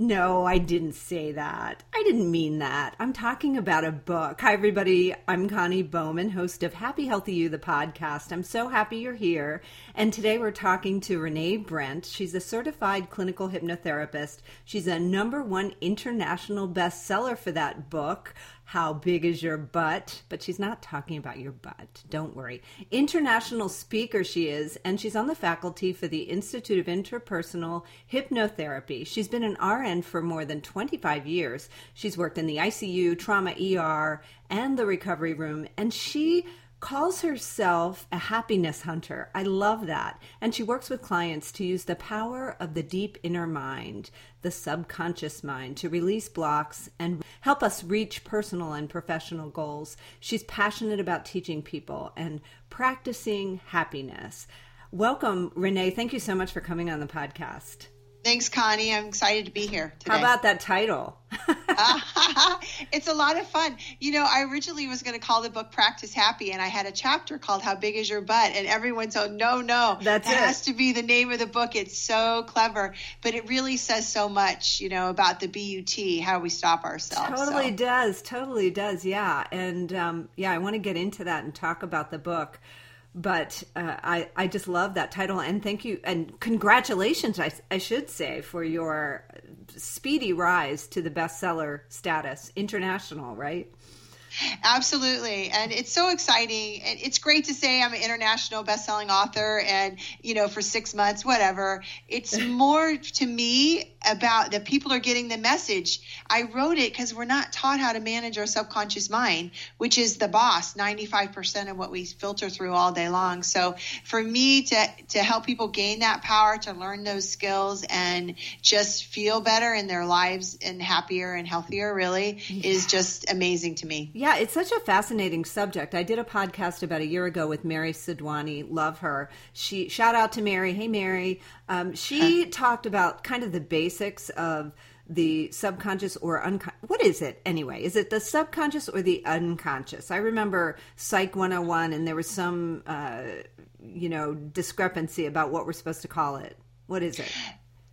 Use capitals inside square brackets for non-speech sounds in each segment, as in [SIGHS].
No, I didn't say that. I didn't mean that. I'm talking about a book. Hi, everybody. I'm Connie Bowman, host of Happy Healthy You, the podcast. I'm so happy you're here. And today we're talking to Renee Brent. She's a certified clinical hypnotherapist. She's a number one international bestseller for that book. How big is your butt? But she's not talking about your butt. Don't worry. International speaker she is, and she's on the faculty for the Institute of Interpersonal Hypnotherapy. She's been an RN for more than 25 years. She's worked in the ICU, trauma ER, and the recovery room, and she calls herself a happiness hunter. I love that. And she works with clients to use the power of the deep inner mind, the subconscious mind, to release blocks and help us reach personal and professional goals. She's passionate about teaching people and practicing happiness. Welcome, Renee. Thank you so much for coming on the podcast. Thanks, Connie. I'm excited to be here today. How about that title? [LAUGHS] [LAUGHS] it's a lot of fun. You know, I originally was going to call the book Practice Happy, and I had a chapter called How Big Is Your Butt? And everyone's oh, no, no. That's it. It has to be the name of the book. It's so clever, but it really says so much, you know, about the BUT, how we stop ourselves. Totally so. does. Totally does. Yeah. And um, yeah, I want to get into that and talk about the book but uh, I I just love that title and thank you and congratulations I, I should say for your speedy rise to the bestseller status international right Absolutely. And it's so exciting. And it's great to say I'm an international best-selling author and, you know, for 6 months whatever. It's [LAUGHS] more to me about that people are getting the message. I wrote it because we're not taught how to manage our subconscious mind, which is the boss, 95% of what we filter through all day long. So for me to, to help people gain that power, to learn those skills and just feel better in their lives and happier and healthier really yeah. is just amazing to me. Yeah, it's such a fascinating subject. I did a podcast about a year ago with Mary Sidwani. Love her. She shout out to Mary. Hey Mary. Um, she talked about kind of the basics of the subconscious or unconscious. What is it anyway? Is it the subconscious or the unconscious? I remember Psych 101 and there was some, uh, you know, discrepancy about what we're supposed to call it. What is it? [SIGHS]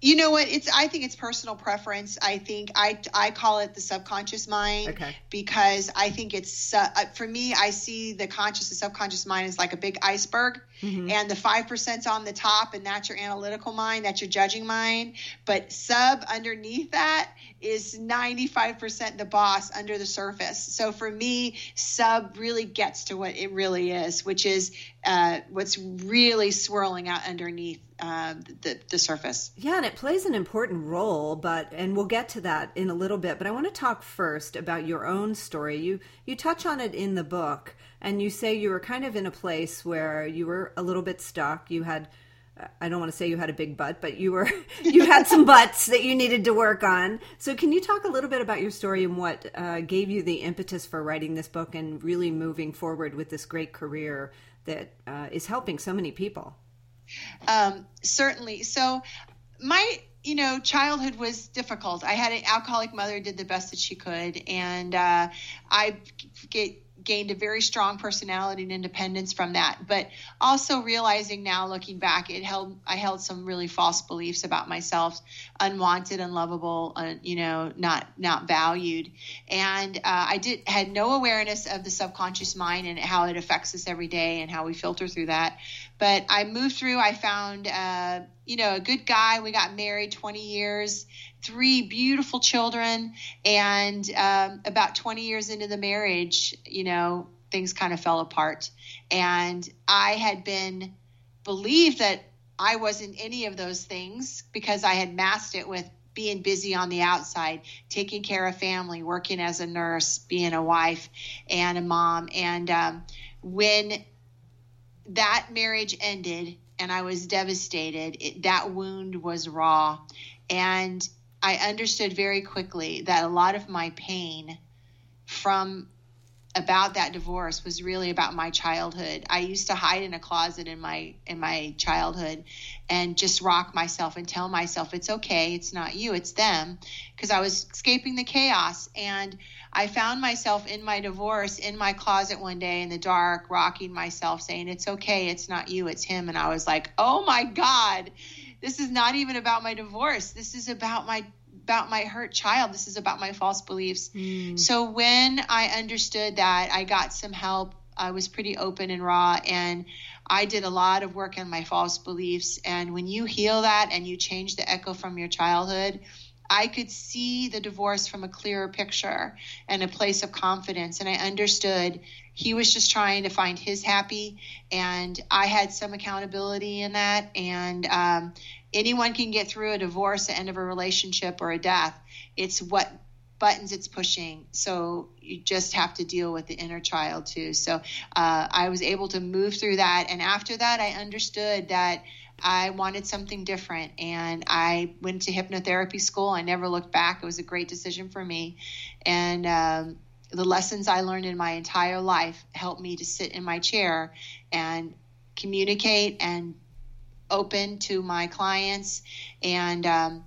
You know what? It's I think it's personal preference. I think I I call it the subconscious mind okay. because I think it's uh, for me. I see the conscious and subconscious mind as like a big iceberg, mm-hmm. and the five percent's on the top, and that's your analytical mind, that's your judging mind. But sub underneath that is ninety five percent the boss under the surface. So for me, sub really gets to what it really is, which is uh, what's really swirling out underneath uh, the, the surface. Yeah, and it plays an important role, but and we'll get to that in a little bit. But I want to talk first about your own story. You you touch on it in the book, and you say you were kind of in a place where you were a little bit stuck. You had I don't want to say you had a big butt, but you were [LAUGHS] you had some [LAUGHS] butts that you needed to work on. So, can you talk a little bit about your story and what uh, gave you the impetus for writing this book and really moving forward with this great career that uh, is helping so many people? Um, certainly. So, my you know childhood was difficult. I had an alcoholic mother, did the best that she could, and uh, I get gained a very strong personality and independence from that. But also realizing now, looking back, it held I held some really false beliefs about myself, unwanted, unlovable, you know, not not valued, and uh, I did had no awareness of the subconscious mind and how it affects us every day and how we filter through that. But I moved through. I found, uh, you know, a good guy. We got married 20 years three beautiful children. And um, about 20 years into the marriage, you know, things kind of fell apart. And I had been believed that I wasn't any of those things because I had masked it with being busy on the outside, taking care of family, working as a nurse, being a wife and a mom. And um, when that marriage ended and I was devastated, it, that wound was raw. And I understood very quickly that a lot of my pain from about that divorce was really about my childhood. I used to hide in a closet in my in my childhood and just rock myself and tell myself it's okay, it's not you, it's them because I was escaping the chaos and I found myself in my divorce in my closet one day in the dark rocking myself saying it's okay, it's not you, it's him and I was like, "Oh my god, this is not even about my divorce. This is about my about my hurt child. This is about my false beliefs. Mm. So when I understood that, I got some help. I was pretty open and raw, and I did a lot of work on my false beliefs. And when you heal that and you change the echo from your childhood, I could see the divorce from a clearer picture and a place of confidence. And I understood he was just trying to find his happy, and I had some accountability in that. And um, anyone can get through a divorce, the end of a relationship, or a death. It's what buttons it's pushing. So you just have to deal with the inner child too. So uh, I was able to move through that. And after that, I understood that I wanted something different. And I went to hypnotherapy school. I never looked back. It was a great decision for me. And um, the lessons I learned in my entire life helped me to sit in my chair and communicate and open to my clients and um,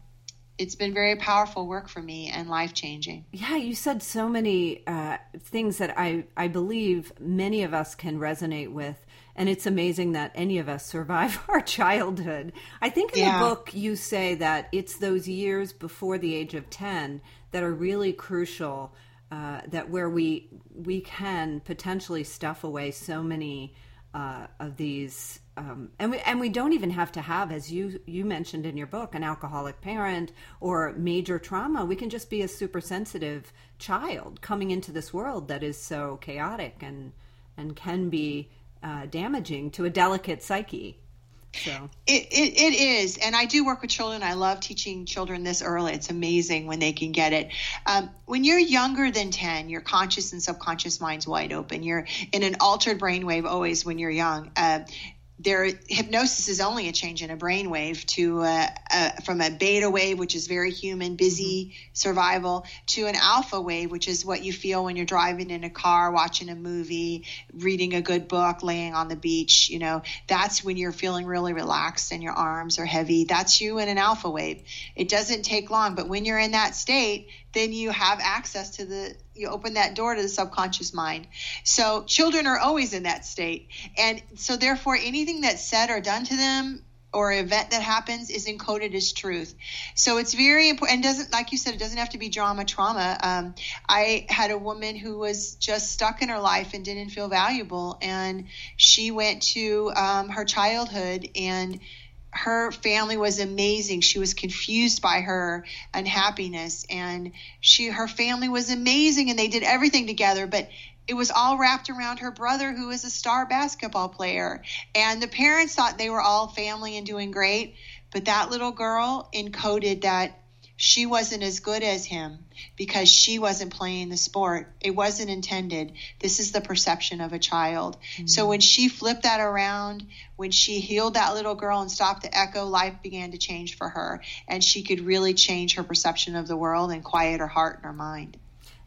it's been very powerful work for me and life changing. Yeah, you said so many uh, things that I, I believe many of us can resonate with. And it's amazing that any of us survive [LAUGHS] our childhood. I think in yeah. the book you say that it's those years before the age of 10 that are really crucial, uh, that where we, we can potentially stuff away so many uh, of these um, and we and we don't even have to have, as you you mentioned in your book, an alcoholic parent or major trauma. We can just be a super sensitive child coming into this world that is so chaotic and and can be uh, damaging to a delicate psyche. So it, it, it is, and I do work with children. I love teaching children this early. It's amazing when they can get it. Um, when you're younger than ten, your conscious and subconscious mind's wide open. You're in an altered brainwave always when you're young. Uh, there hypnosis is only a change in a brain wave to uh, uh, from a beta wave which is very human busy mm-hmm. survival to an alpha wave which is what you feel when you're driving in a car watching a movie reading a good book laying on the beach you know. That's when you're feeling really relaxed and your arms are heavy. That's you in an alpha wave. It doesn't take long but when you're in that state then you have access to the you open that door to the subconscious mind. So children are always in that state. And so therefore anything that's said or done to them or event that happens is encoded as truth. So it's very important and doesn't like you said it doesn't have to be drama trauma. Um, I had a woman who was just stuck in her life and didn't feel valuable and she went to um, her childhood and her family was amazing. She was confused by her unhappiness and she her family was amazing and they did everything together, but it was all wrapped around her brother who is a star basketball player. And the parents thought they were all family and doing great, but that little girl encoded that she wasn't as good as him because she wasn't playing the sport. It wasn't intended. This is the perception of a child. Mm-hmm. So when she flipped that around, when she healed that little girl and stopped the echo, life began to change for her. And she could really change her perception of the world and quiet her heart and her mind.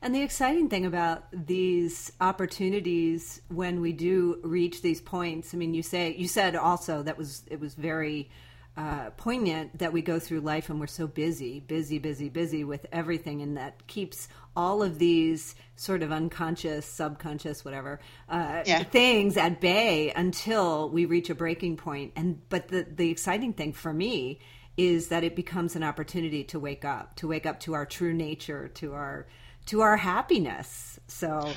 And the exciting thing about these opportunities when we do reach these points, I mean, you say you said also that was it was very uh, poignant that we go through life and we're so busy, busy, busy, busy with everything, and that keeps all of these sort of unconscious, subconscious, whatever uh, yeah. things at bay until we reach a breaking point. And but the the exciting thing for me is that it becomes an opportunity to wake up, to wake up to our true nature, to our to our happiness. So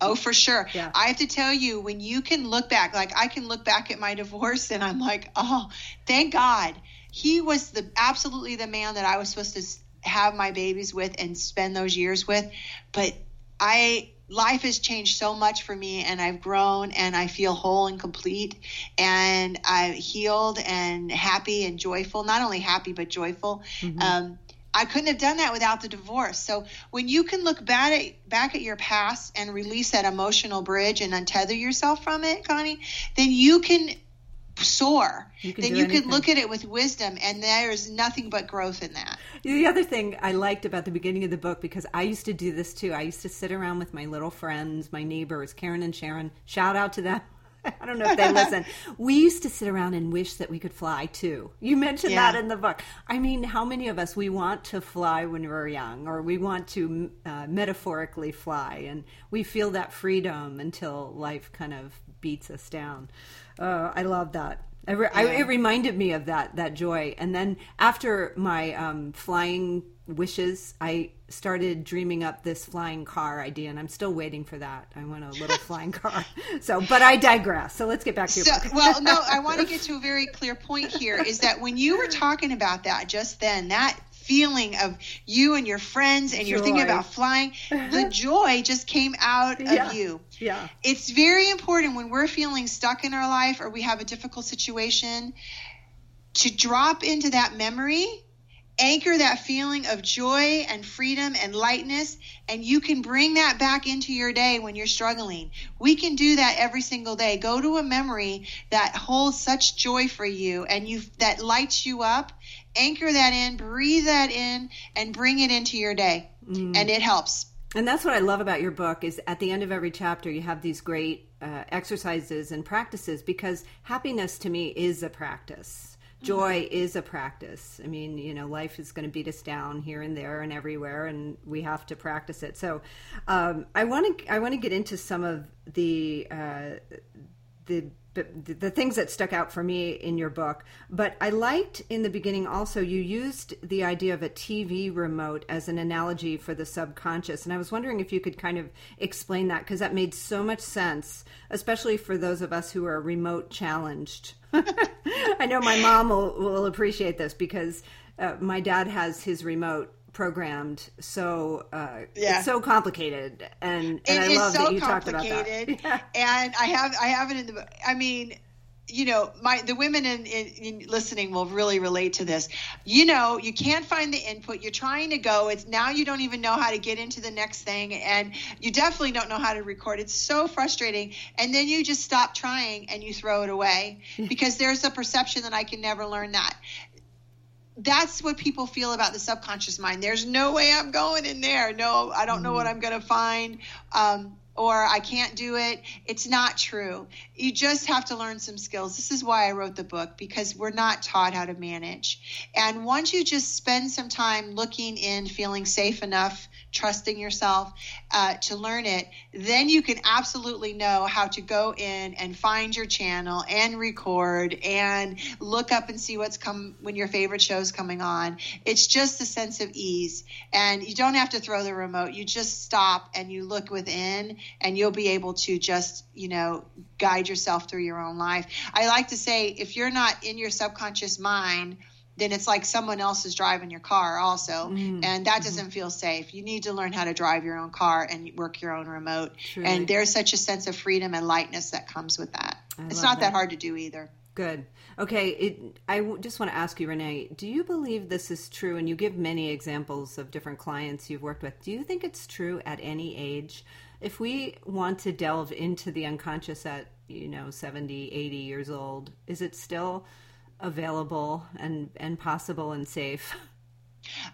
Oh, for sure. Yeah. I have to tell you, when you can look back, like I can look back at my divorce and I'm like, oh, thank God. He was the absolutely the man that I was supposed to have my babies with and spend those years with. But I, life has changed so much for me and I've grown and I feel whole and complete and I've healed and happy and joyful, not only happy, but joyful. Mm-hmm. Um, I couldn't have done that without the divorce. So when you can look back at, back at your past and release that emotional bridge and untether yourself from it, Connie, then you can soar, You can then you anything. could look at it with wisdom, and there's nothing but growth in that. The other thing I liked about the beginning of the book, because I used to do this too, I used to sit around with my little friends, my neighbors, Karen and Sharon. Shout out to them. I don't know if they listen. We used to sit around and wish that we could fly too. You mentioned Yeah. that in the book. I mean, how many of us we want to fly when we're young, or we want to uh, metaphorically fly, and we feel that freedom until life kind of beats us down. Uh, I love that. I re- I, it reminded me of that that joy. And then after my um, flying wishes, I started dreaming up this flying car idea, and I'm still waiting for that. I want a little [LAUGHS] flying car. So, but I digress. So let's get back to your So, book. well, no, I [LAUGHS] want to get to a very clear point here is that when you were talking about that just then, that feeling of you and your friends and you're thinking about flying, the [LAUGHS] joy just came out Yeah. of you. yeah. It's very important when we're feeling stuck in our life or we have a difficult situation to drop into that memory, anchor that feeling of joy and freedom and lightness, and you can bring that back into your day when you're struggling. We can do that every single day. Go to a memory that holds such joy for you and you that lights you up. Anchor that in, breathe that in, and bring it into your day. And it helps. And that's what I love about your book is at the end of every chapter you have these great uh, exercises and practices because happiness to me is a practice. Joy is a practice. I mean, you know, life is going to beat us down here and there and everywhere, and we have to practice it. So, um, I want to I want to get into some of the uh, the the things that stuck out for me in your book. But I liked in the beginning also you used the idea of a TV remote as an analogy for the subconscious, and I was wondering if you could kind of explain that because that made so much sense, especially for those of us who are remote challenged. [LAUGHS] I know my mom will, will appreciate this because uh, my dad has his remote programmed so uh, Yeah. it's so complicated and, and It I is love so that you talked about complicated, [LAUGHS] that. and I have I have it in the. I mean, you know, my the women in, in, in listening will really relate to this. You know, you can't find the input. You're trying to go. It's now you don't even know how to get into the next thing, and you definitely don't know how to record. It's so frustrating, and then you just stop trying and you throw it away [LAUGHS] because there's a perception that I can never learn that that's what people feel about the subconscious mind. There's no way I'm going in there. No, I don't know what I'm going to find. Um, or I can't do it. It's not true. You just have to learn some skills. This is why I wrote the book because we're not taught how to manage. And once you just spend some time looking in, feeling safe enough, trusting yourself uh, to learn it, then you can absolutely know how to go in and find your channel and record and look up and see what's come when your favorite show's coming on. It's just a sense of ease. And you don't have to throw the remote. You just stop and you look within and you'll be able to just, you know, guide yourself through your own life. I like to say if you're not in your subconscious mind, then it's like someone else is driving your car also mm-hmm. and that mm-hmm. doesn't feel safe you need to learn how to drive your own car and work your own remote Truly. and there's such a sense of freedom and lightness that comes with that it's not that. that hard to do either Good. Okay. It, I w- just want to ask you, Renee, do you believe this is true? And you give many examples of different clients you've worked with. Do you think it's true at any age? If we want to delve into the unconscious at, you know, 70, 80 years old, is it still available and, and possible and safe? [LAUGHS]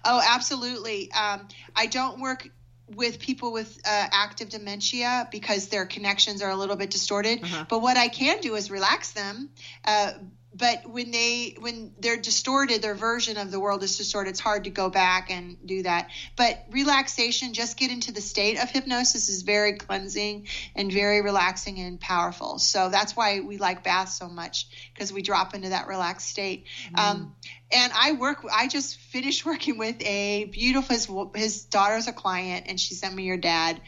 Oh, absolutely. Um, I don't work with people with uh, active dementia because their connections are a little bit distorted. But what I can do is relax them. Uh, but when they when they're distorted, their version of the world is distorted. It's hard to go back and do that. But relaxation, just get into the state of hypnosis, is very cleansing and very relaxing and powerful. So that's why we like baths so much because we drop into that relaxed state. Um, and I work. I just finished [LAUGHS] working with a beautiful. His, his daughter's a client, and she sent me your dad.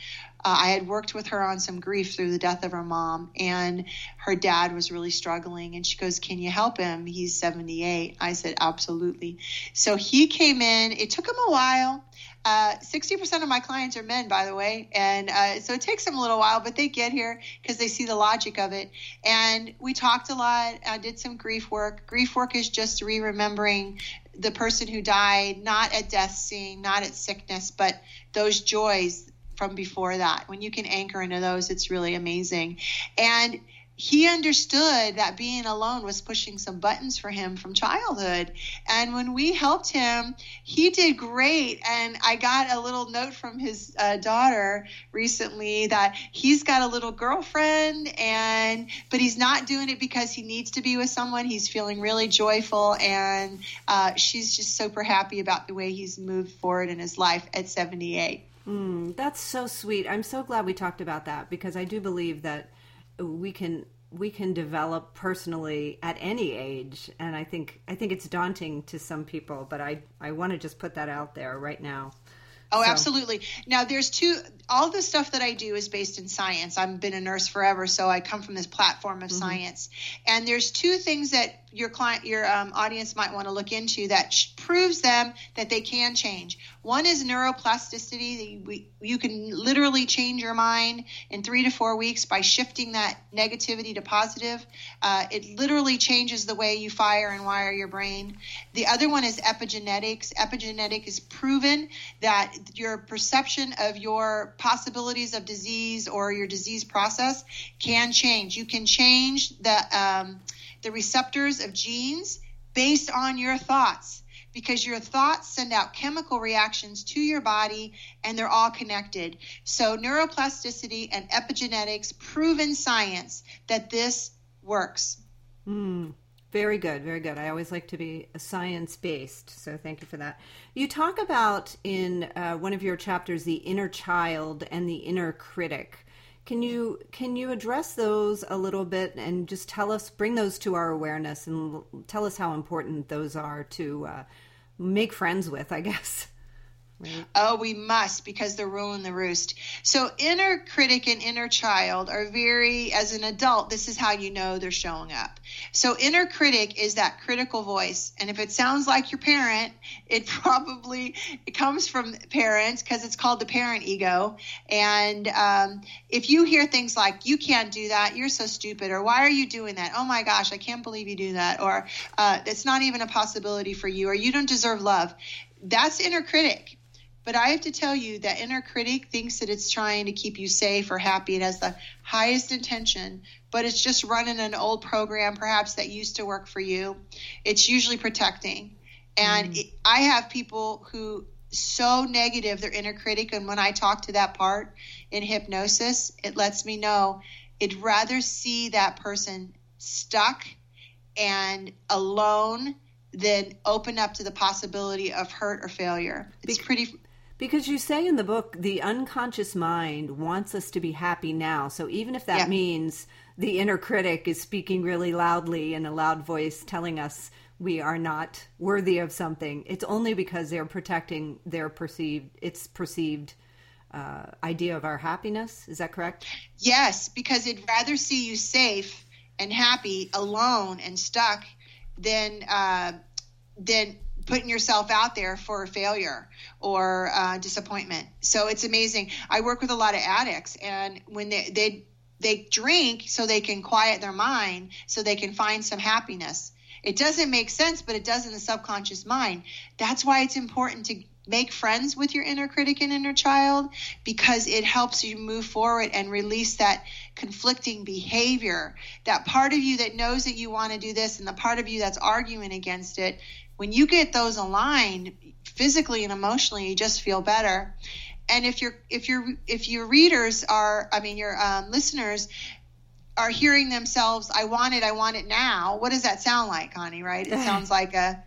Uh, I had worked with her on some grief through the death of her mom, and her dad was really struggling. And she goes, "Can you help him? He's 78." I said, "Absolutely." So he came in. It took him a while. Uh, 60% of my clients are men, by the way. And uh, so it takes them a little while, but they get here because they see the logic of it. And we talked a lot. I did some grief work. Grief work is just re remembering the person who died, not at death scene, not at sickness, but those joys from before that. When you can anchor into those, it's really amazing. And he understood that being alone was pushing some buttons for him from childhood. And when we helped him, he did great. And I got a little note from his uh, daughter recently that he's got a little girlfriend and but he's not doing it because he needs to be with someone. He's feeling really joyful and uh, she's just super happy about the way he's moved forward in his life at 78. Mm, that's so sweet. I'm so glad we talked about that because I do believe that we can we can develop personally at any age and i think i think it's daunting to some people but i i want to just put that out there right now Oh, so. absolutely. Now, there's two. All the stuff that I do is based in science. I've been a nurse forever, so I come from this platform of mm-hmm. science. And there's two things that your client, your um, audience might want to look into that proves them that they can change. One is neuroplasticity. We, you can literally change your mind in three to four weeks by shifting that negativity to positive. Uh, it literally changes the way you fire and wire your brain. The other one is epigenetics. Epigenetic is proven that your perception of your possibilities of disease or your disease process can change. You can change the um, the receptors of genes based on your thoughts because your thoughts send out chemical reactions to your body and they're all connected. So, neuroplasticity and epigenetics proven science that this works. Mm, very good, very good. I always like to be science based, so thank you for that. You talk about in uh, one of your chapters the inner child and the inner critic. Can you can you address those a little bit and just tell us, bring those to our awareness, and tell us how important those are to uh, make friends with? I guess. Right. Oh, we must because they're ruling the roost. So, inner critic and inner child are very, as an adult, this is how you know they're showing up. So, inner critic is that critical voice. And if it sounds like your parent, it [LAUGHS] probably it comes from parents because it's called the parent ego. And um, if you hear things like, you can't do that, you're so stupid, or why are you doing that? Oh my gosh, I can't believe you do that, or uh, it's not even a possibility for you, or you don't deserve love, that's inner critic but I have to tell you that inner critic thinks that it's trying to keep you safe or happy. It has the highest intention, but it's just running an old program, perhaps that used to work for you. It's usually protecting. And mm. it, I have people who so negative their inner critic, and when I talk to that part in hypnosis, it lets me know it'd rather see that person stuck and alone than open up to the possibility of hurt or failure. It's pretty because you say in the book, the unconscious mind wants us to be happy now. So even if that yeah. means the inner critic is speaking really loudly in a loud voice telling us we are not worthy of something, it's only because they're protecting their perceived, its perceived uh, idea of our happiness. Is that correct? Yes, because it'd rather see you safe and happy, alone and stuck, than uh, than putting yourself out there for failure or uh, disappointment. So it's amazing. I work with a lot of addicts, and when they they they drink so they can quiet their mind, so they can find some happiness. It doesn't make sense, but it does in the subconscious mind. That's why it's important to make friends with your inner critic and inner child because it helps you move forward and release that conflicting behavior. That part of you that knows that you want to do this and the part of you that's arguing against it when you get those aligned physically and emotionally, you just feel better. And if your if your if your readers are, I mean, your um, listeners are hearing themselves, "I want it, I want it now." What does that sound like, Connie? Right? It sounds [LAUGHS] like a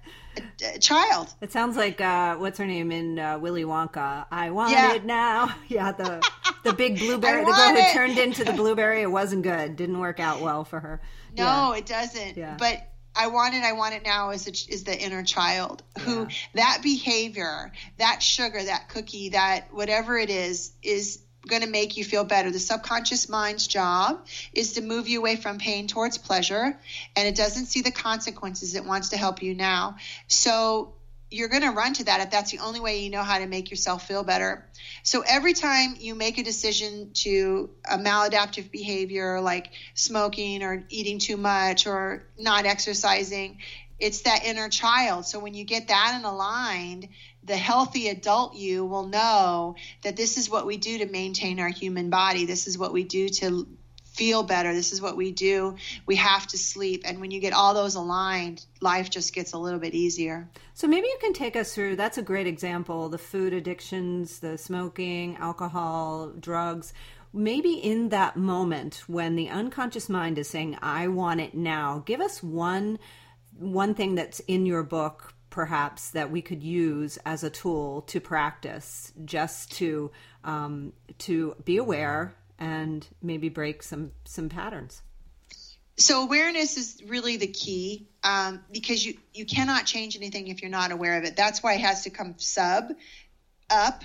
a, child. It sounds like uh, what's her name in uh, Willy Wonka. I want yeah. it now. [LAUGHS] Yeah, the the big [LAUGHS] blueberry. the girl who turned into the blueberry. It wasn't good. Didn't work out well for her. No, yeah. it doesn't. Yeah. But I want it, I want it now is, a, is the inner child who yeah. that behavior, that sugar, that cookie, that whatever it is, is going to make you feel better. The subconscious mind's job is to move you away from pain towards pleasure, and it doesn't see the consequences. It wants to help you now. So you're going to run to that if that's the only way you know how to make yourself feel better. So every time you make a decision to a maladaptive behavior like smoking or eating too much or not exercising, it's that inner child. So when you get that in aligned, the healthy adult you will know that this is what we do to maintain our human body. This is what we do to feel better. This is what we do. We have to sleep. And when you get all those aligned, life just gets a little bit easier. So maybe you can take us through that's a great example the food addictions, the smoking, alcohol, drugs. Maybe in that moment when the unconscious mind is saying, I want it now, give us one one thing that's in your book perhaps that we could use as a tool to practice just to um, to be aware and maybe break some some patterns. So awareness is really the key um, because you you cannot change anything if you're not aware of it. That's why it has to come sub up.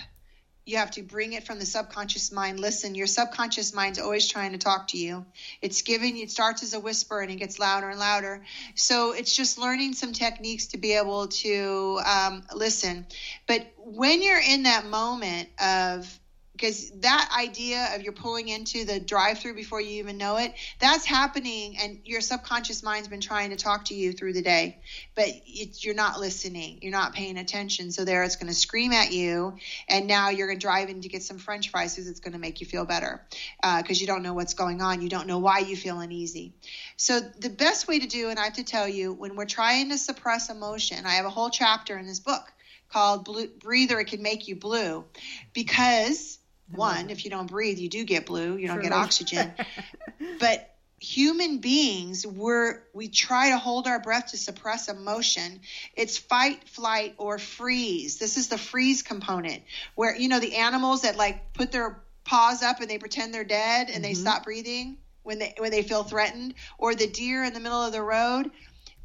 You have to bring it from the subconscious mind. Listen your subconscious mind's always trying to talk to you. It's giving it starts as a whisper and it gets louder and louder. So it's just learning some techniques to be able to um, listen. But when you're in that moment of because that idea of you're pulling into the drive through before you even know it that's happening and your subconscious mind's been trying to talk to you through the day. But you're not listening. You're not paying attention. So there it's going to scream at you and now you're going to drive in to get some french fries because it's going to make you feel better because uh, you don't know what's going on. You don't know why you feel uneasy. So the best way to do and i have to tell you when we're trying to suppress emotion i have a whole chapter in this book called blue, breathe or it can make you blue because one, if you don't breathe, you do get blue, you don't True. get oxygen. [LAUGHS] but human beings we're we try to hold our breath to suppress emotion it's fight flight or freeze this is the freeze component where you know the animals that like put their paws up and they pretend they're dead and mm-hmm. they stop breathing when they when they feel threatened or the deer in the middle of the road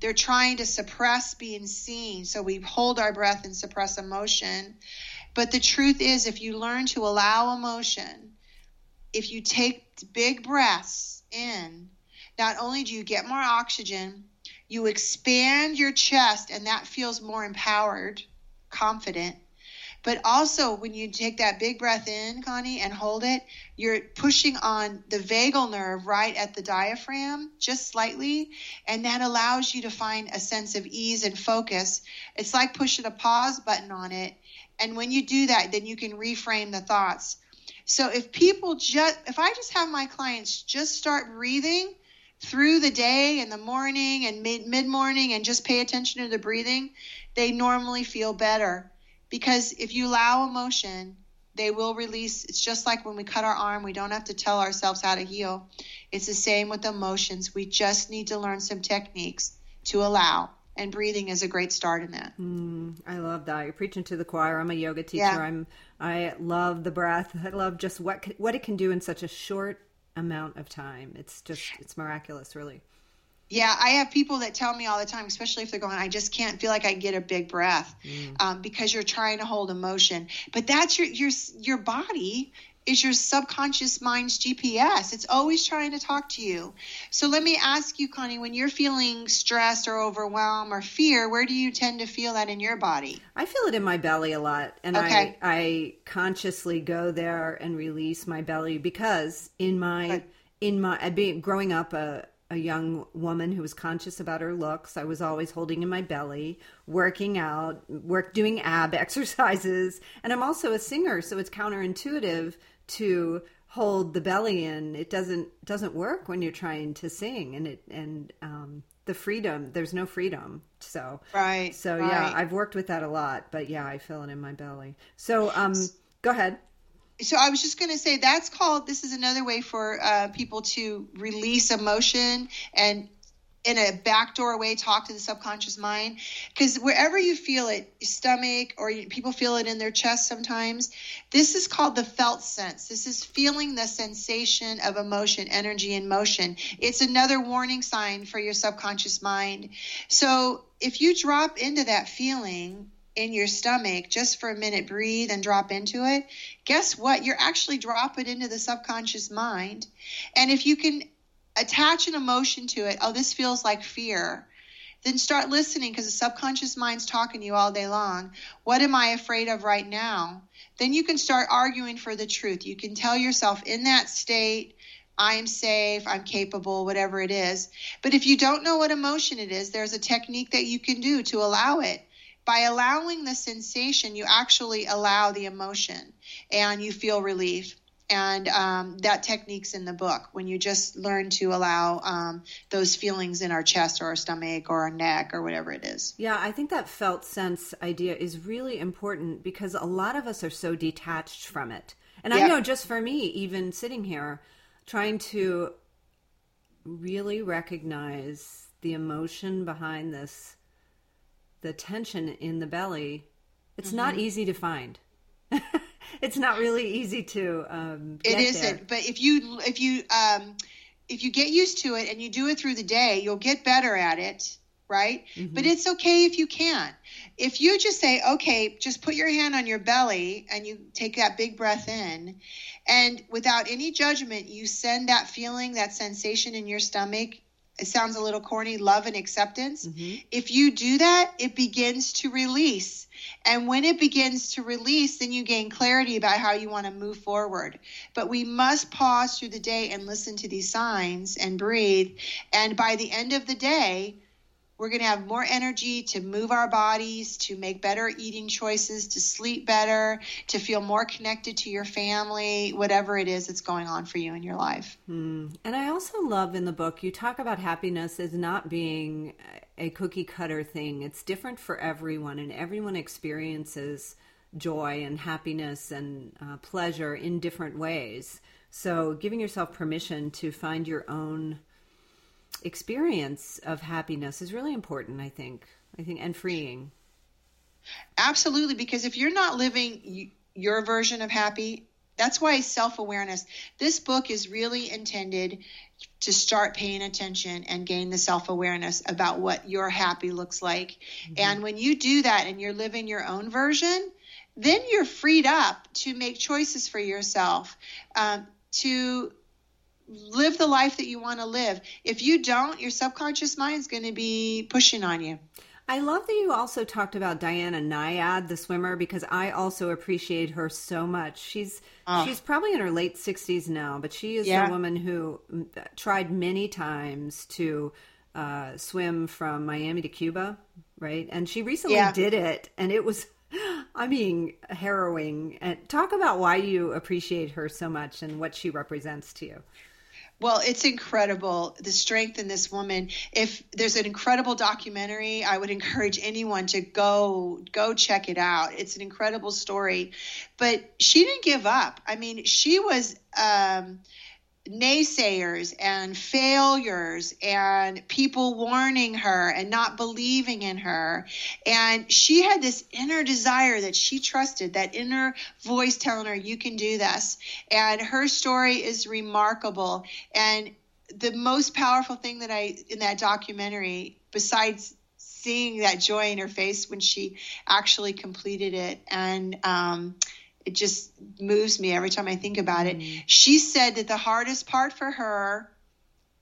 they're trying to suppress being seen so we hold our breath and suppress emotion but the truth is, if you learn to allow emotion, if you take big breaths in, not only do you get more oxygen, you expand your chest, and that feels more empowered, confident. But also, when you take that big breath in, Connie, and hold it, you're pushing on the vagal nerve right at the diaphragm, just slightly, and that allows you to find a sense of ease and focus. It's like pushing a pause button on it, and when you do that, then you can reframe the thoughts. So if people just, if I just have my clients just start breathing through the day and the morning and mid morning and just pay attention to the breathing, they normally feel better. Because if you allow emotion, they will release. It's just like when we cut our arm, we don't have to tell ourselves how to heal. It's the same with emotions. We just need to learn some techniques to allow and breathing is a great start in that. Mm, I love that. You're preaching to the choir. I'm a yoga teacher. Yeah. I'm I love the breath. I love just what what it can do in such a short amount of time. It's just it's miraculous, really. Yeah, I have people that tell me all the time, especially if they're going, I just can't feel like I get a big breath mm. um, because you're trying to hold emotion. But that's your your your body is your subconscious mind's GPS. It's always trying to talk to you. So let me ask you, Connie, when you're feeling stressed or overwhelmed or fear, where do you tend to feel that in your body? I feel it in my belly a lot. And okay. I, I consciously go there and release my belly because in my, in my, being growing up a, a young woman who was conscious about her looks. I was always holding in my belly, working out, work doing ab [LAUGHS] exercises, and I'm also a singer, so it's counterintuitive to hold the belly in it doesn't doesn't work when you're trying to sing and it and um the freedom there's no freedom so right so right. yeah i've worked with that a lot but yeah i feel it in my belly so um go ahead so I was just going to say that's called. This is another way for uh, people to release emotion and in a backdoor way talk to the subconscious mind. Because wherever you feel it stomach or people feel it in their chest sometimes this is called the felt sense. This is feeling the sensation of emotion energy and motion. It's another warning sign for your subconscious mind. So if you drop into that feeling in your stomach just for a minute breathe and drop into it guess what? You're actually dropping into the subconscious mind. And if you can attach an emotion to it. Oh, this feels like fear. Then start listening because the subconscious mind's talking to you all day long. What am I afraid of right now? Then you can start arguing for the truth. You can tell yourself in that state, I'm safe, I'm capable, whatever it is. But if you don't know what emotion it is, there's a technique that you can do to allow it. By allowing the sensation, you actually allow the emotion and you feel relief. And um, that technique's in the book when you just learn to allow um, those feelings in our chest or our stomach or our neck or whatever it is yeah i think that felt sense idea is really important because a lot of us are so detached from it and yeah. i know just for me even sitting here trying to really recognize the emotion behind this the tension in the belly it's mm-hmm. not easy to find [LAUGHS] it's not really easy to um it isn't there. but if you if you um if you get used to it and you do it through the day you'll get better at it right mm-hmm. but it's okay if you can't if you just say okay just put your hand on your belly and you take that big breath in and without any judgment you send that feeling that sensation in your stomach it sounds a little corny love and acceptance mm-hmm. if you do that it begins to release and when it begins to release, then you gain clarity about how you want to move forward. But we must pause through the day and listen to these signs and breathe. And by the end of the day, we're going to have more energy to move our bodies, to make better eating choices, to sleep better, to feel more connected to your family, whatever it is that's going on for you in your life. Hmm. And I also love in the book, you talk about happiness as not being a cookie cutter thing. It's different for everyone, and everyone experiences joy and happiness and uh, pleasure in different ways. So, giving yourself permission to find your own experience of happiness is really important, I think. I think, and freeing. Absolutely, because if you're not living your version of happy, that's why self awareness. This book is really intended to start paying attention and gain the self awareness about what your happy looks like. Mm-hmm. And when you do that and you're living your own version, then you're freed up to make choices for yourself, um, to live the life that you want to live. If you don't, your subconscious mind is going to be pushing on you. I love that you also talked about Diana Nyad, the swimmer, because I also appreciate her so much. She's oh. she's probably in her late sixties now, but she is yeah. a woman who tried many times to uh, swim from Miami to Cuba, right? And she recently yeah. did it, and it was, [GASPS] I mean, harrowing. And talk about why you appreciate her so much and what she represents to you. Well, it's incredible the strength in this woman. If there's an incredible documentary, I would encourage anyone to go go check it out. It's an incredible story, but she didn't give up. I mean, she was um, naysayers and failures and people warning her and not believing in her. And she had this inner desire that she trusted, that inner voice telling her, you can do this. And her story is remarkable. And the most powerful thing that I, in that documentary, besides seeing that joy in her face when she actually completed it and, um, it just moves me every time I think about it. Mm. She said that the hardest part for her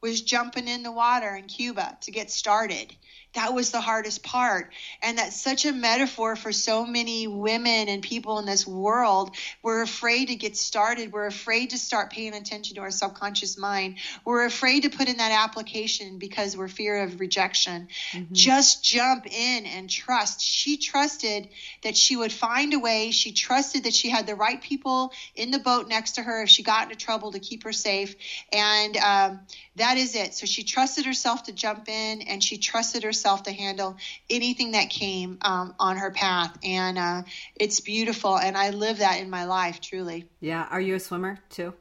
was jumping in the water in Cuba to get started that was the hardest part. And that's such a metaphor for so many women and people in this world. We're afraid to get started. We're afraid to start paying attention to our subconscious mind. We're afraid to put in that application because we're fear of rejection. Mm-hmm. Just jump in and trust. She trusted that she would find a way. She trusted that she had the right people in the boat next to her if she got into trouble to keep her safe. And um, that is it. So she trusted herself to jump in and she trusted herself to handle anything that came um, on her path. And uh, it's beautiful. And I live that in my life, truly. Yeah. Are you a swimmer too?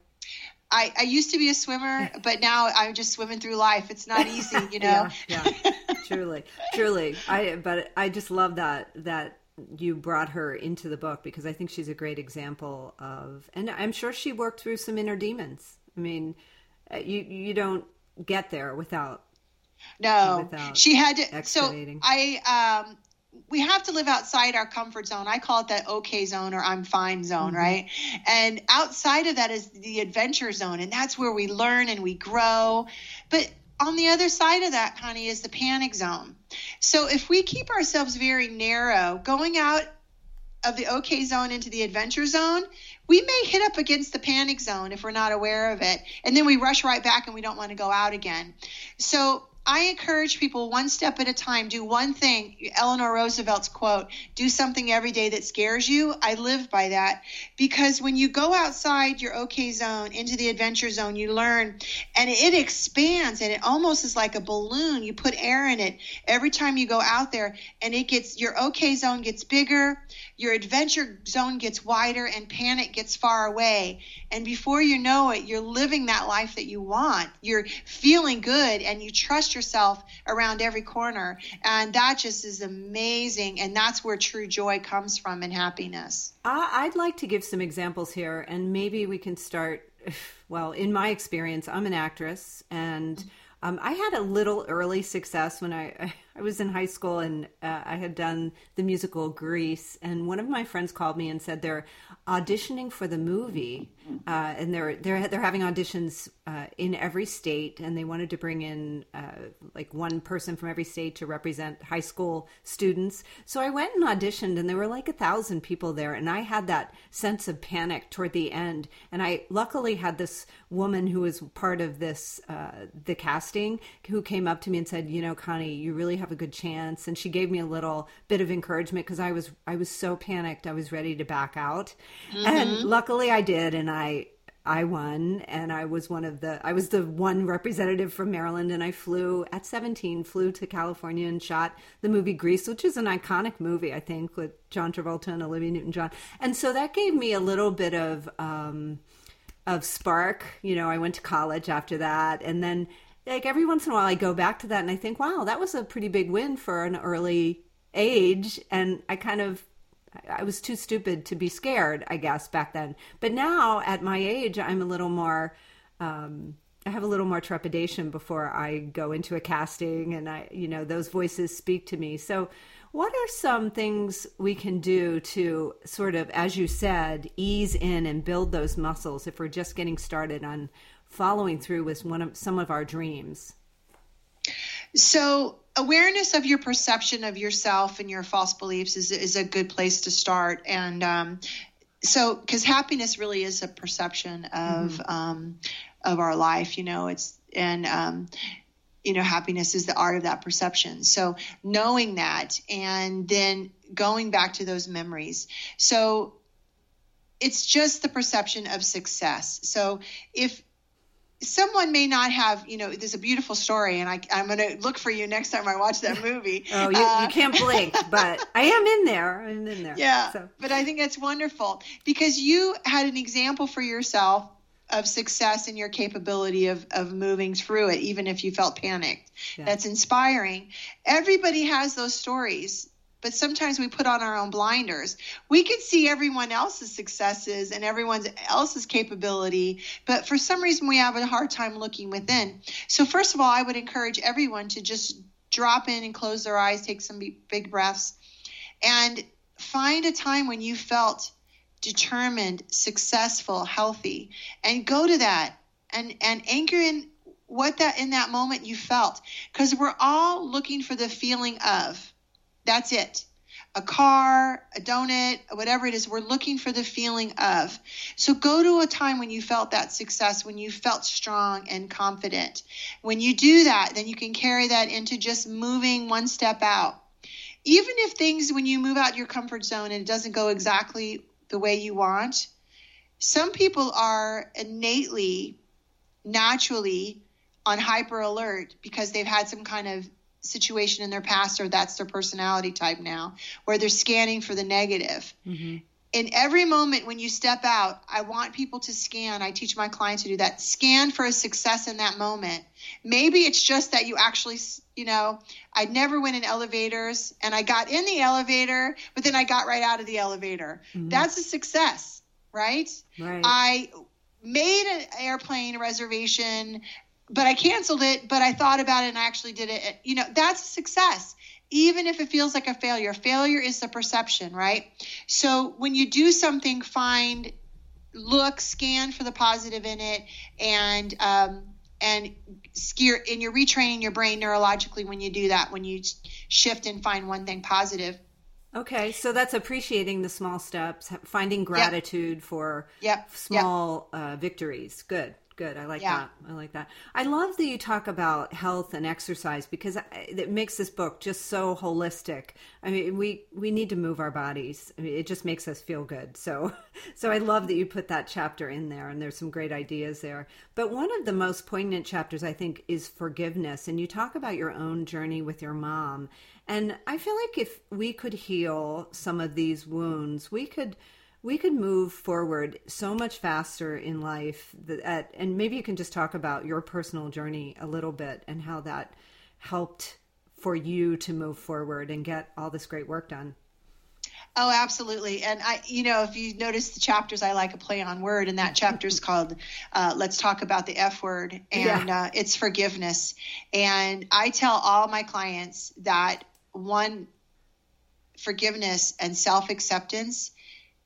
I, I used to be a swimmer, [LAUGHS] but now I'm just swimming through life. It's not easy, you [LAUGHS] know. yeah, yeah. [LAUGHS] truly, truly. I but I just love that that you brought her into the book because I think she's a great example of, and I'm sure she worked through some inner demons. I mean, uh, you you don't get there without no she had to so i um we have to live outside our comfort zone. I call it that okay zone or I'm fine zone, mm-hmm. right? And outside of that is the adventure zone, and that's where we learn and we grow. But on the other side of that, Connie, is the panic zone. So if we keep ourselves very narrow, going out of the okay zone into the adventure zone, we may hit up against the panic zone if we're not aware of it. And then we rush right back and we don't want to go out again. So I encourage people one step at a time. Do one thing. Eleanor Roosevelt's quote: "Do something every day that scares you." I live by that because when you go outside your okay zone into the adventure zone, you learn, and it expands, and it almost is like a balloon. You put air in it every time you go out there, and it gets your okay zone gets bigger, your adventure zone gets wider, and panic gets far away. And before you know it, you're living that life that you want. You're feeling good, and you trust yourself around every corner. And that just is amazing. And that's where true joy comes from and happiness. I'd like to give some examples here, and maybe we can start. [SIGHS] Well, in my experience, I'm an actress, and um, I had a little early success when I [LAUGHS] I was in high school and uh, I had done the musical Grease, and one of my friends called me and said they're auditioning for the movie, uh, and they're they're they're having auditions uh, in every state, and they wanted to bring in uh, like one person from every state to represent high school students. So I went and auditioned, and there were like a thousand people there, and I had that sense of panic toward the end, and I luckily had this woman who was part of this uh, the casting who came up to me and said, you know, Connie, you really have a good chance. And she gave me a little bit of encouragement because I was I was so panicked I was ready to back out. Mm-hmm. and luckily I did and I I won. And I was one of the I was the one representative from Maryland and I flew at 17 flew to California and shot the movie Grease which is an iconic movie I think with John Travolta and Olivia Newton-John. And so that gave me a little bit of um of spark. You know I went to college after that and then like every once in a while I go back to that and I think, wow, that was a pretty big win for an early age. And I kind of, I was too stupid to be scared, I guess, back then. But now at my age, I'm a little more, um, I have a little more trepidation before I go into a casting and I, you know, those voices speak to me. So, what are some things we can do to sort of, as you said, ease in and build those muscles if we're just getting started on following through with one of some of our dreams? So, awareness of your perception of yourself and your false beliefs is, is a good place to start. And um, so, because happiness really is a perception of mm-hmm. um, of our life, you know, it's and um, you know, happiness is the art of that perception. So, knowing that and then going back to those memories. So, it's just the perception of success. So, if someone may not have, you know, there's a beautiful story, and I, I'm going to look for you next time I watch that [LAUGHS] movie. oh, you, uh, you, can't blink, [LAUGHS] but I am in there. I'm in there. Yeah, so. but I think that's wonderful because you had an example for yourself of success and your capability of, of moving through it, even if you felt panicked. Yeah. That's inspiring. Everybody has those stories but sometimes we put on our own blinders. We can see everyone else's successes and everyone else's capability, but for some reason we have a hard time looking within. So, first of all, I would encourage everyone to just drop in and close their eyes, take some big breaths, and find a time when you felt determined, successful, healthy, and go to that and, and anchor in what that in that moment you felt because we're all looking for the feeling of that's it. A car, a donut, whatever it is, we're looking for the feeling of. So go to a time when you felt that success, when you felt strong and confident. When you do that, then you can carry that into just moving one step out. Even if things, when you move out your comfort zone and it doesn't go exactly the way you want, some people are innately, naturally on hyper alert because they've had some kind of situation in their past or that's their personality type now, where they're scanning for the negative. Mm-hmm. In every moment when you step out, I want people to scan. I teach my clients to do that. Scan for a success in that moment. Maybe it's just that you actually, you know, I never went in elevators and I got in the elevator, but then I got right out of the elevator. Mm-hmm. That's a success, right? Right. I made an airplane reservation but I canceled it, but I thought about it and I actually did it. You know, that's a success, even if it feels like a failure. Failure is the perception, right? So when you do something, find, look, scan for the positive in it, and um, and steer and you're retraining your brain neurologically when you do that. When you shift and find one thing positive. Okay, so that's appreciating the small steps, finding gratitude yep. for yep. small yep. Uh, victories. Good. Good. I like Yeah. that. I like that. I love that you talk about health and exercise because it makes this book just so holistic. I mean, we we need to move our bodies. I mean, it just makes us feel good. So, [LAUGHS] so I love that you put that chapter in there, and there's some great ideas there. But one of the most poignant chapters, I think, is forgiveness, and you talk about your own journey with your mom. And I feel like if we could heal some of these wounds, we could we could move forward so much faster in life that, and maybe you can just talk about your personal journey a little bit and how that helped for you to move forward and get all this great work done Oh, absolutely. And I, you know, if you notice the chapters, I like a play on word, and that chapter is called uh, "Let's Talk About the F Word," and Yeah. uh, it's forgiveness. And I tell all my clients that one, forgiveness and self acceptance,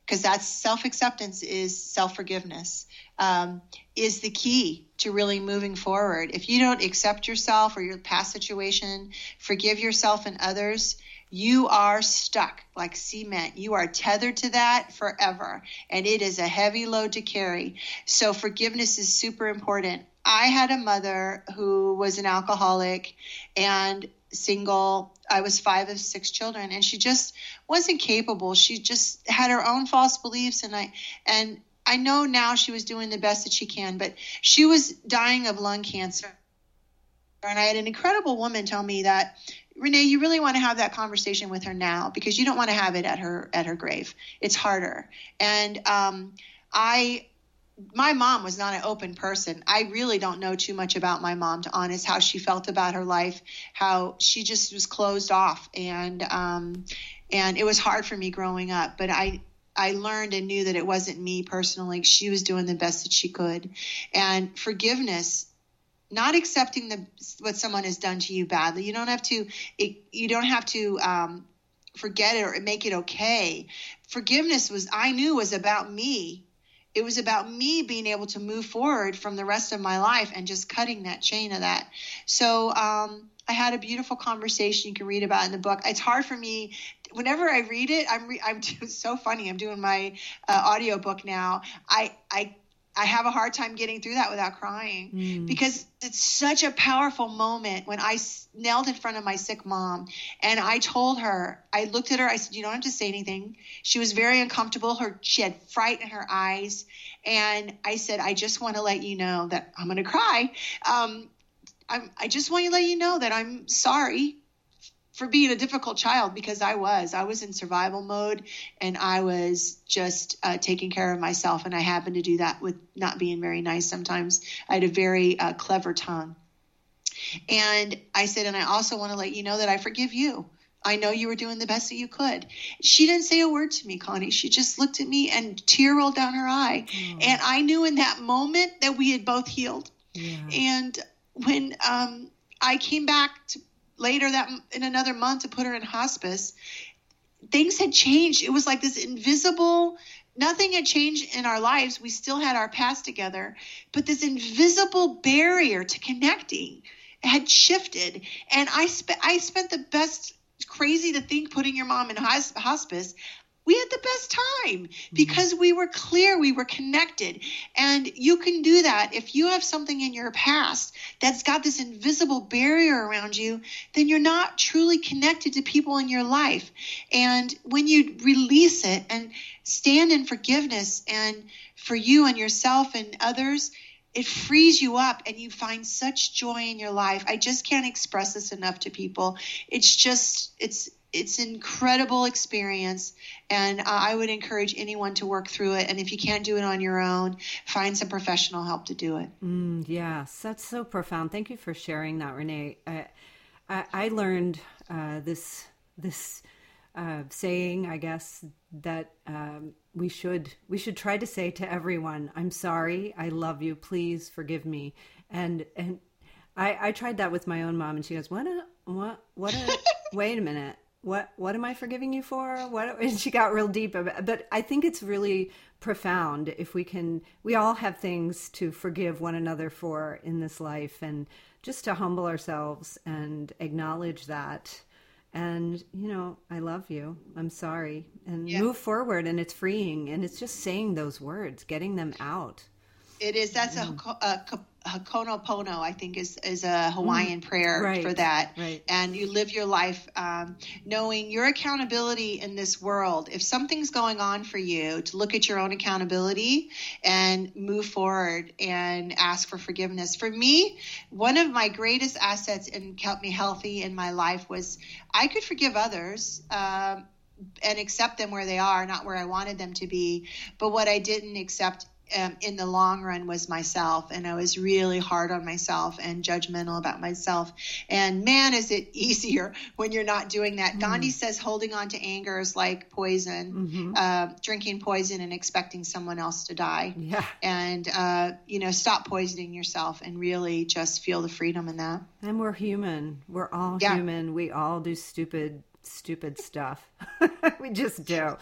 because that's self acceptance is self forgiveness, um, is the key to really moving forward. If you don't accept yourself or your past situation, forgive yourself and others, you are stuck like cement. You are tethered to that forever, and it is a heavy load to carry. So, forgiveness is super important. I had a mother who was an alcoholic and single. I was five of six children, and she just wasn't capable. She just had her own false beliefs, and I and I know now she was doing the best that she can, but she was dying of lung cancer. And I had an incredible woman tell me that Renee, you really want to have that conversation with her now because you don't want to have it at her at her grave. It's harder. And um, I my mom was not an open person. I really don't know too much about my mom, to honest, how she felt about her life, how she just was closed off, and um, and it was hard for me growing up. But I I learned and knew that it wasn't me personally. She was doing the best that she could, and forgiveness. Not accepting the what someone has done to you badly. You don't have to. It, you don't have to um, forget it or make it okay. Forgiveness was I knew was about me it was about me being able to move forward from the rest of my life and just cutting that chain of that. So um, I had a beautiful conversation you can read about in the book. It's hard for me whenever I read it. I'm re- I'm [LAUGHS] so funny. I'm doing my uh, audio book now. I I I have a hard time getting through that without crying because it's such a powerful moment when I s- knelt in front of my sick mom and I told her, I looked at her, I said, You don't have to say anything. She was very uncomfortable. Her she had fright in her eyes. And I said, I just want to let you know that I'm gonna cry. Um, I'm, I just want to let you know that I'm sorry for being a difficult child because I was. I was in survival mode and I was just uh, taking care of myself. And I happened to do that with not being very nice sometimes. I had a very uh, clever tongue. And I said, and I also want to let you know that I forgive you. I know you were doing the best that you could. She didn't say a word to me, Connie. She just looked at me and tear rolled down her eye. And I knew in that moment that we had both healed. And when um, I came back to later that in another month to put her in hospice, things had changed. It was like this invisible. Nothing had changed in our lives. We still had our past together, but this invisible barrier to connecting had shifted. And I spent I spent the best. Crazy to think putting your mom in hos- hospice we had the best time mm-hmm. because we were clear, we were connected. And you can do that if you have something in your past that's got this invisible barrier around you, then you're not truly connected to people in your life. And when you release it and stand in forgiveness and for you and yourself and others, it frees you up and you find such joy in your life. I just can't express this enough to people. It's just, it's, it's an incredible experience and i would encourage anyone to work through it and if you can't do it on your own find some professional help to do it Mm, yes, that's so profound. Thank you for sharing that, Renee. I, I, I learned uh, this this uh, saying, I guess, that um, we should we should try to say to everyone, "I'm sorry, I love you, please forgive me." And and I, I tried that with my own mom, and she goes, "What? A, what? What? A, [LAUGHS] wait a minute." What what am I forgiving you for? What [LAUGHS] and she got real deep about but I think it's really profound if we can we all have things to forgive one another for in this life and just to humble ourselves and acknowledge that and you know i love you i'm sorry and Yeah. move forward and it's freeing and it's just saying those words getting them out It is. That's mm. a, a, Ho'oponopono, I think, is is a Hawaiian mm, prayer right, for that. Right. And you live your life um, knowing your accountability in this world. If something's going on for you, to look at your own accountability and move forward and ask for forgiveness. For me, one of my greatest assets and kept me healthy in my life was I could forgive others. Um, and accept them where they are, not where I wanted them to be. But what I didn't accept um, in the long run was myself and i was really hard on myself and judgmental about myself and man is it [LAUGHS] easier when you're not doing that mm. gandhi says holding on to anger is like poison mm-hmm. uh, drinking poison and expecting someone else to die yeah. and uh, you know stop poisoning yourself and really just feel the freedom in that and we're human we're all yeah. human we all do stupid stupid stuff. [LAUGHS] we just do.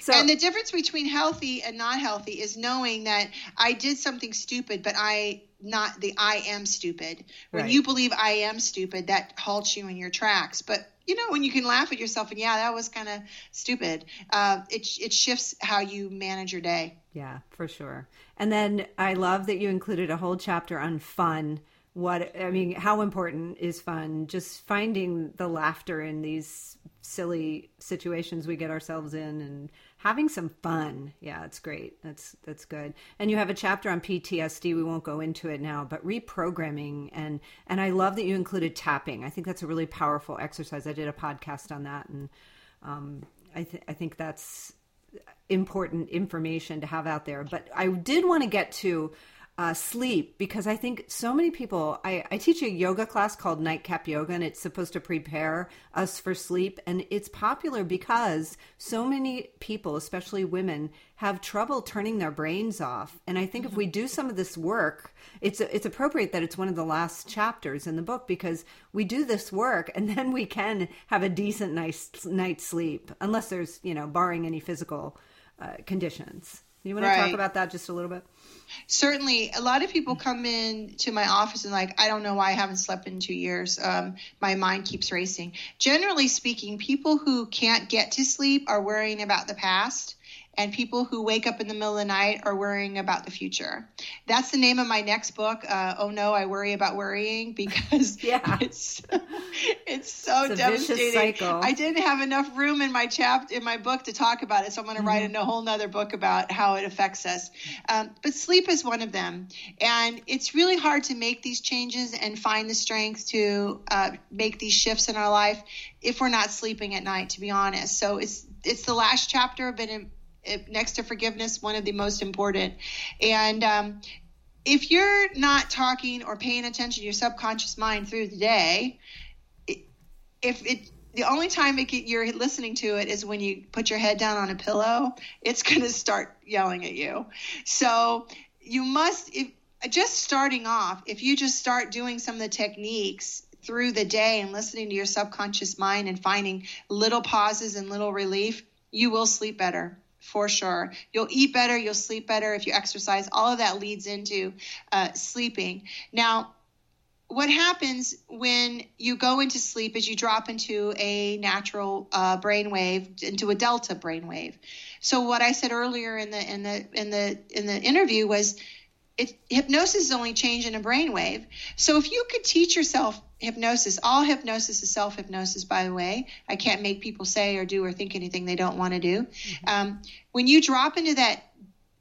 So, and the difference between healthy and not healthy is knowing that I did something stupid, but I not the I am stupid. When right. you believe I am stupid, that halts you in your tracks. But you know, when you can laugh at yourself and yeah, that was kind of stupid. Uh, it it shifts how you manage your day. Yeah, for sure. And then I love that you included a whole chapter on fun what I mean, how important is fun? Just finding the laughter in these silly situations we get ourselves in and having some fun. Yeah, it's great. That's that's good. And you have a chapter on PTSD. We won't go into it now, but reprogramming and and I love that you included tapping. I think that's a really powerful exercise. I did a podcast on that, and um, I th- I think that's important information to have out there. But I did want to get to uh, sleep because I think so many people. I, I teach a yoga class called Nightcap Yoga, and it's supposed to prepare us for sleep. And it's popular because so many people, especially women, have trouble turning their brains off. And I think mm-hmm. if we do some of this work, it's it's appropriate that it's one of the last chapters in the book because we do this work, and [LAUGHS] then we can have a decent nice night's sleep, unless there's you know, barring any physical uh, conditions. You want to talk about that just a little bit? certainly. A lot of people come in to my office and like i don't know why i haven't slept in two years. Um, my mind keeps racing. Generally speaking people who can't get to sleep are worrying about the past and people who wake up in the middle of the night are worrying about the future. That's the name of my next book. Uh, oh no, I worry about worrying [LAUGHS] because [LAUGHS] yeah. it's it's so it's devastating. I didn't have enough room in my chapter in my book to talk about it, so I'm going to mm-hmm. write a whole nother book about how it affects us. Um, but sleep is one of them, and it's really hard to make these changes and find the strength to uh, make these shifts in our life if we're not sleeping at night. To be honest, so it's it's the last chapter, but in, next to forgiveness, one of the most important. And um, if you're not talking or paying attention to your subconscious mind through the day, if it the only time it, you're listening to it is when you put your head down on a pillow, it's going to start yelling at you. So you must, if, just starting off, if you just start doing some of the techniques through the day and listening to your subconscious mind and finding little pauses and little relief, you will sleep better for sure. You'll eat better, you'll sleep better if you exercise. All of that leads into uh, sleeping. Now, what happens when you go into sleep is you drop into a natural uh, brain wave, into a delta brain wave. So what I said earlier in the in the in the in the interview was it, hypnosis is only change in a brainwave. So if you could teach yourself hypnosis, all hypnosis is self hypnosis, by the way. I can't make people say or do or think anything they don't want to do. Mm-hmm. Um, when you drop into that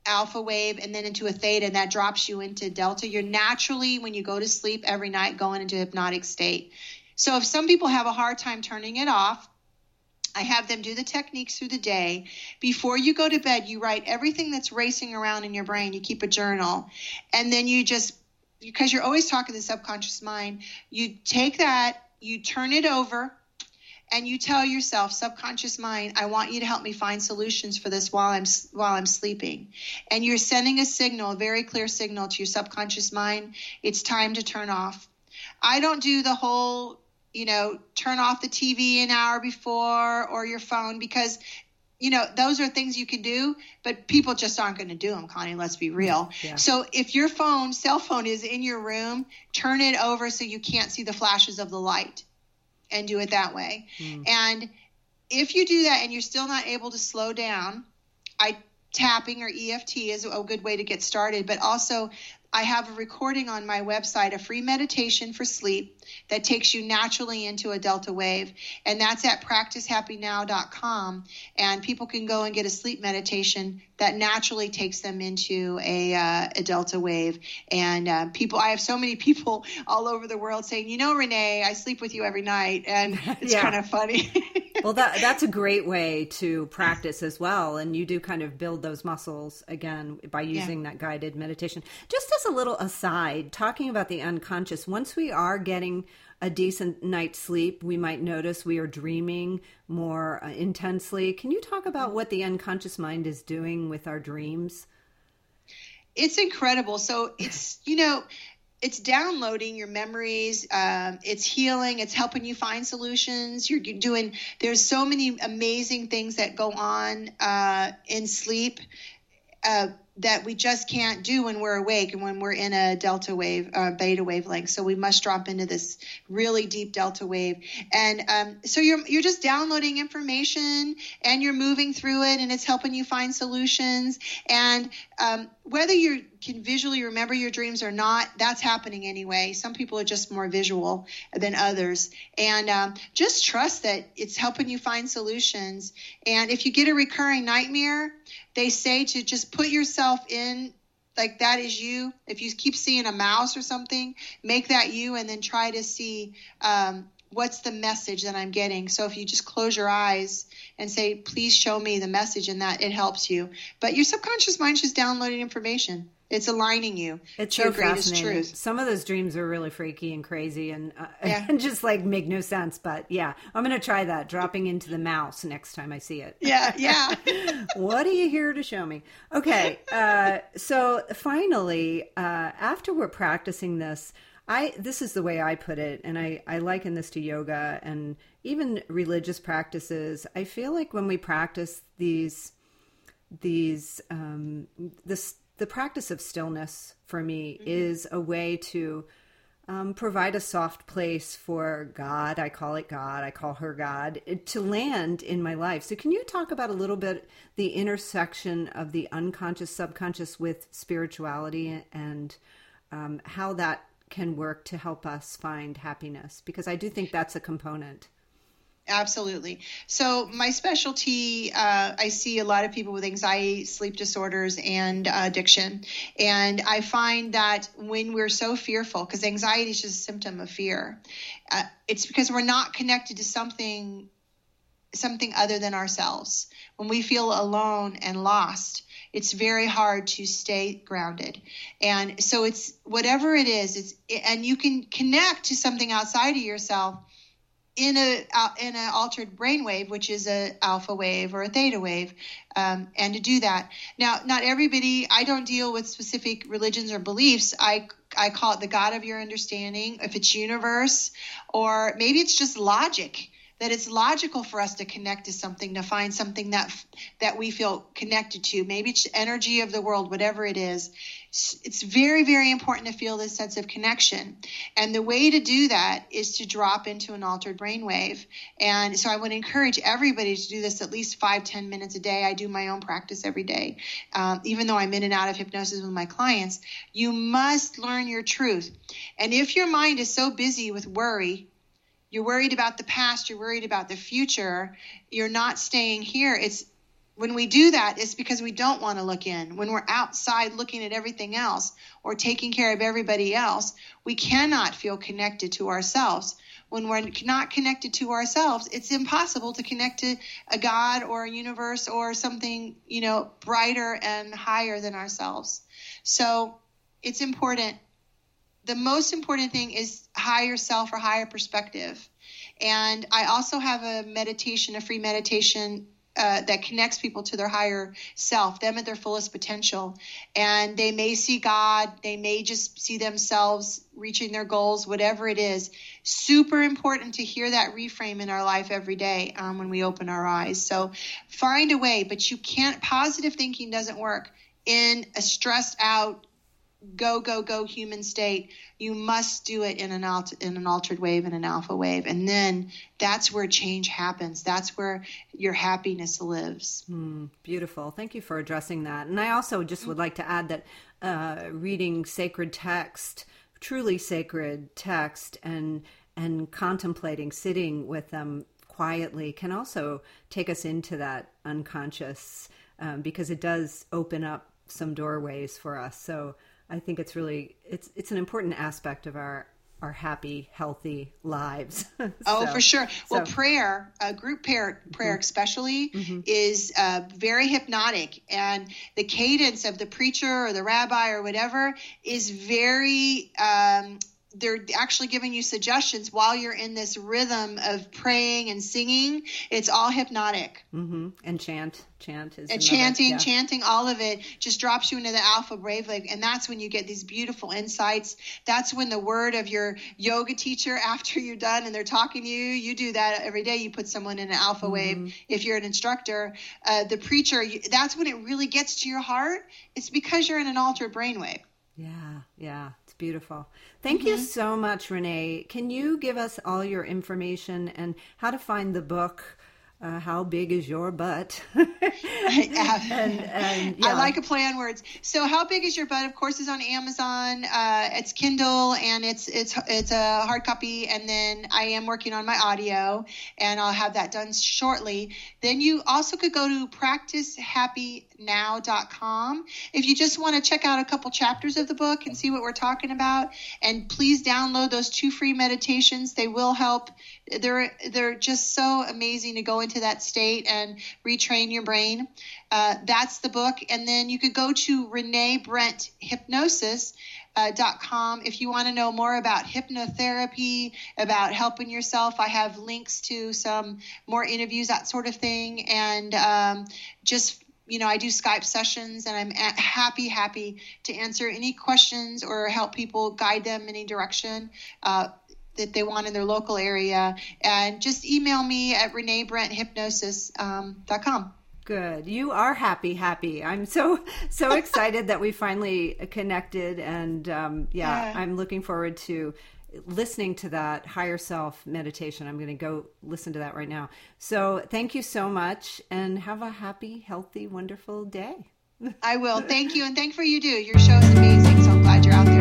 alpha wave and then into a theta, and that drops you into delta, you're naturally, when you go to sleep every night, going into hypnotic state. So if some people have a hard time turning it off, I have them do the techniques through the day. Before you go to bed, you write everything that's racing around in your brain. You keep a journal. And then you just, because you're always talking to the subconscious mind, you take that, you turn it over, and you tell yourself subconscious mind i want you to help me find solutions for this while i'm while i'm sleeping and you're sending a signal a very clear signal to your subconscious mind it's time to turn off i don't do the whole you know, turn off the TV an hour before or your phone because you know, those are things you can do, but people just aren't going to do them, Connie. Let's be real. Yeah. So if your phone, cell phone is in your room, turn it over so you can't see the flashes of the light and do it that way. Mm. And if you do that and you're still not able to slow down, I tapping or EFT is a good way to get started, but also I have a recording on my website, a free meditation for sleep that takes you naturally into a delta wave. And that's at practicehappynow.com. And people can go and get a sleep meditation that naturally takes them into a, uh, a delta wave. And uh, people, I have so many people all over the world saying, you know, Renee, I sleep with you every night. And [LAUGHS] it's yeah. kind of funny. [LAUGHS] well, that, that's a great way to practice as well. And you do kind of build those muscles again by using yeah. that guided meditation. Just as a little aside, talking about the unconscious, once we are getting a decent night's sleep, we might notice we are dreaming more uh, intensely. Can you talk about what the unconscious mind is doing with our dreams? It's incredible. So it's, [LAUGHS] you know, it's downloading your memories um, it's healing it's helping you find solutions you're, you're, doing there's so many amazing things that go on uh, in sleep uh, that we just can't do when we're awake and when we're in a delta wave uh, beta wavelength. So we must drop into this really deep delta wave. And um, so you're you're just downloading information and you're moving through it and it's helping you find solutions. And um, whether you can visually remember your dreams or not that's happening anyway some people are just more visual than others and um, just trust that it's helping you find solutions and if you get a recurring nightmare they say to just put yourself in like that is you. If you keep seeing a mouse or something, make that you and then try to see um, what's the message that I'm getting. So if you just close your eyes and say, please show me the message, and that it helps you. But your subconscious mind's just downloading information. It's aligning you. It's so fascinating. Truth. Some of those dreams are really freaky and crazy and, uh, [LAUGHS] yeah. and just like make no sense. But yeah, I'm going to try that dropping into the mouse next time I see it. Yeah, [LAUGHS] yeah. what are you here to show me? Okay. Uh, so finally, uh, after we're practicing this, I this is the way I put it, and I, I liken this to yoga and even religious practices. I feel like when we practice these these um, this the practice of stillness for me mm-hmm. is a way to um, provide a soft place for God. I call it God. I call her God to land in my life. So, can you talk about a little bit the intersection of the unconscious, subconscious with spirituality and um, how that can work to help us find happiness? Because I do think that's a component. Absolutely. So my specialty, uh, I see a lot of people with anxiety, sleep disorders, and uh, addiction, and I find that when we're so fearful, because anxiety is just a symptom of fear, uh, it's because we're not connected to something, something other than ourselves. When we feel alone and lost, it's very hard to stay grounded. And so it's whatever it is, it's and you can connect to something outside of yourself in a uh, in an altered brainwave, which is a alpha wave or a theta wave, um, and to do that. Now, not everybody. I don't deal with specific religions or beliefs. I I call it the God of your understanding. If it's universe, or maybe it's just logic that it's logical for us to connect to something to find something that that we feel connected to maybe it's energy of the world whatever it is it's very very important to feel this sense of connection. And the way to do that is to drop into an altered brainwave. And so i would encourage everybody to do this at least five ten minutes a day. I do my own practice every day. Um, even though i'm in and out of hypnosis with my clients you must learn your truth. And if your mind is so busy with worry you're worried about the past, you're worried about the future, you're not staying here. It's when we do that, it's because we don't want to look in. When we're outside looking at everything else or taking care of everybody else, we cannot feel connected to ourselves. When we're not connected to ourselves, it's impossible to connect to a God or a universe or something, you know, brighter and higher than ourselves. So it's important the most important thing is higher self or higher perspective. And I also have a meditation, a free meditation uh, that connects people to their higher self, them at their fullest potential. And they may see God, they may just see themselves reaching their goals, whatever it is. Super important to hear that reframe in our life every day um, when we open our eyes. So find a way, but you can't, positive thinking doesn't work in a stressed out, go go go human state. You must do it in an alt- in an altered wave and an alpha wave. And then that's where change happens. That's where your happiness lives. Mm, beautiful. Thank you for addressing that. And i also just would like to add that uh, reading sacred text truly sacred text and and contemplating sitting with them quietly can also take us into that unconscious um, because it does open up some doorways for us. So I think it's really it's it's an important aspect of our our happy, healthy lives. [LAUGHS] oh, for sure. Well, so. prayer, uh, group prayer, prayer mm-hmm. especially, mm-hmm. is uh, very hypnotic, and the cadence of the preacher or the rabbi or whatever is very um, they're actually giving you suggestions while you're in this rhythm of praying and singing. It's all hypnotic. Mm-hmm. And chant, chant is and chanting, yeah. chanting, all of it just drops you into the alpha brain wave, and that's when you get these beautiful insights. That's when the word of your yoga teacher [LAUGHS] after you're done and they're talking to you. You do that every day. You put someone in an alpha mm-hmm. wave. If you're an instructor, uh, the preacher, that's when it really gets to your heart. It's because you're in an altered brainwave. Yeah, yeah, beautiful. Thank mm-hmm. you so much, Renee. Can you give us all your information and how to find the book? Uh, how big is your butt? [LAUGHS] and, and, yeah. I like a play on words. So, how big is your butt? Of course, is on Amazon. Uh, it's Kindle and it's it's it's a hard copy. And then I am working on my audio, and I'll have that done shortly. Then you also could go to practicehappynow.com if you just want to check out a couple chapters of the book and see what we're talking about. And please download those two free meditations. They will help. They're they're just so amazing to go into that state and retrain your brain. Uh, that's the book. And then you could go to Renee Brent Hypnosis. Uh, com. If you want to know more about hypnotherapy, about helping yourself, I have links to some more interviews, that sort of thing. And um, just you know, I do Skype sessions and I'm happy, happy to answer any questions or help people guide them in any direction. Uh, that they want in their local area. And just email me at reneebrenthypnosis.com. Um, Good. You are happy, happy. I'm so so [LAUGHS] excited that we finally connected, and um, yeah, yeah, I'm looking forward to listening to that higher self meditation. I'm going to go listen to that right now. So thank you so much, and have a happy, healthy, wonderful day. I will. Thank you, and thank for you do. Your show is amazing. So I'm glad you're out there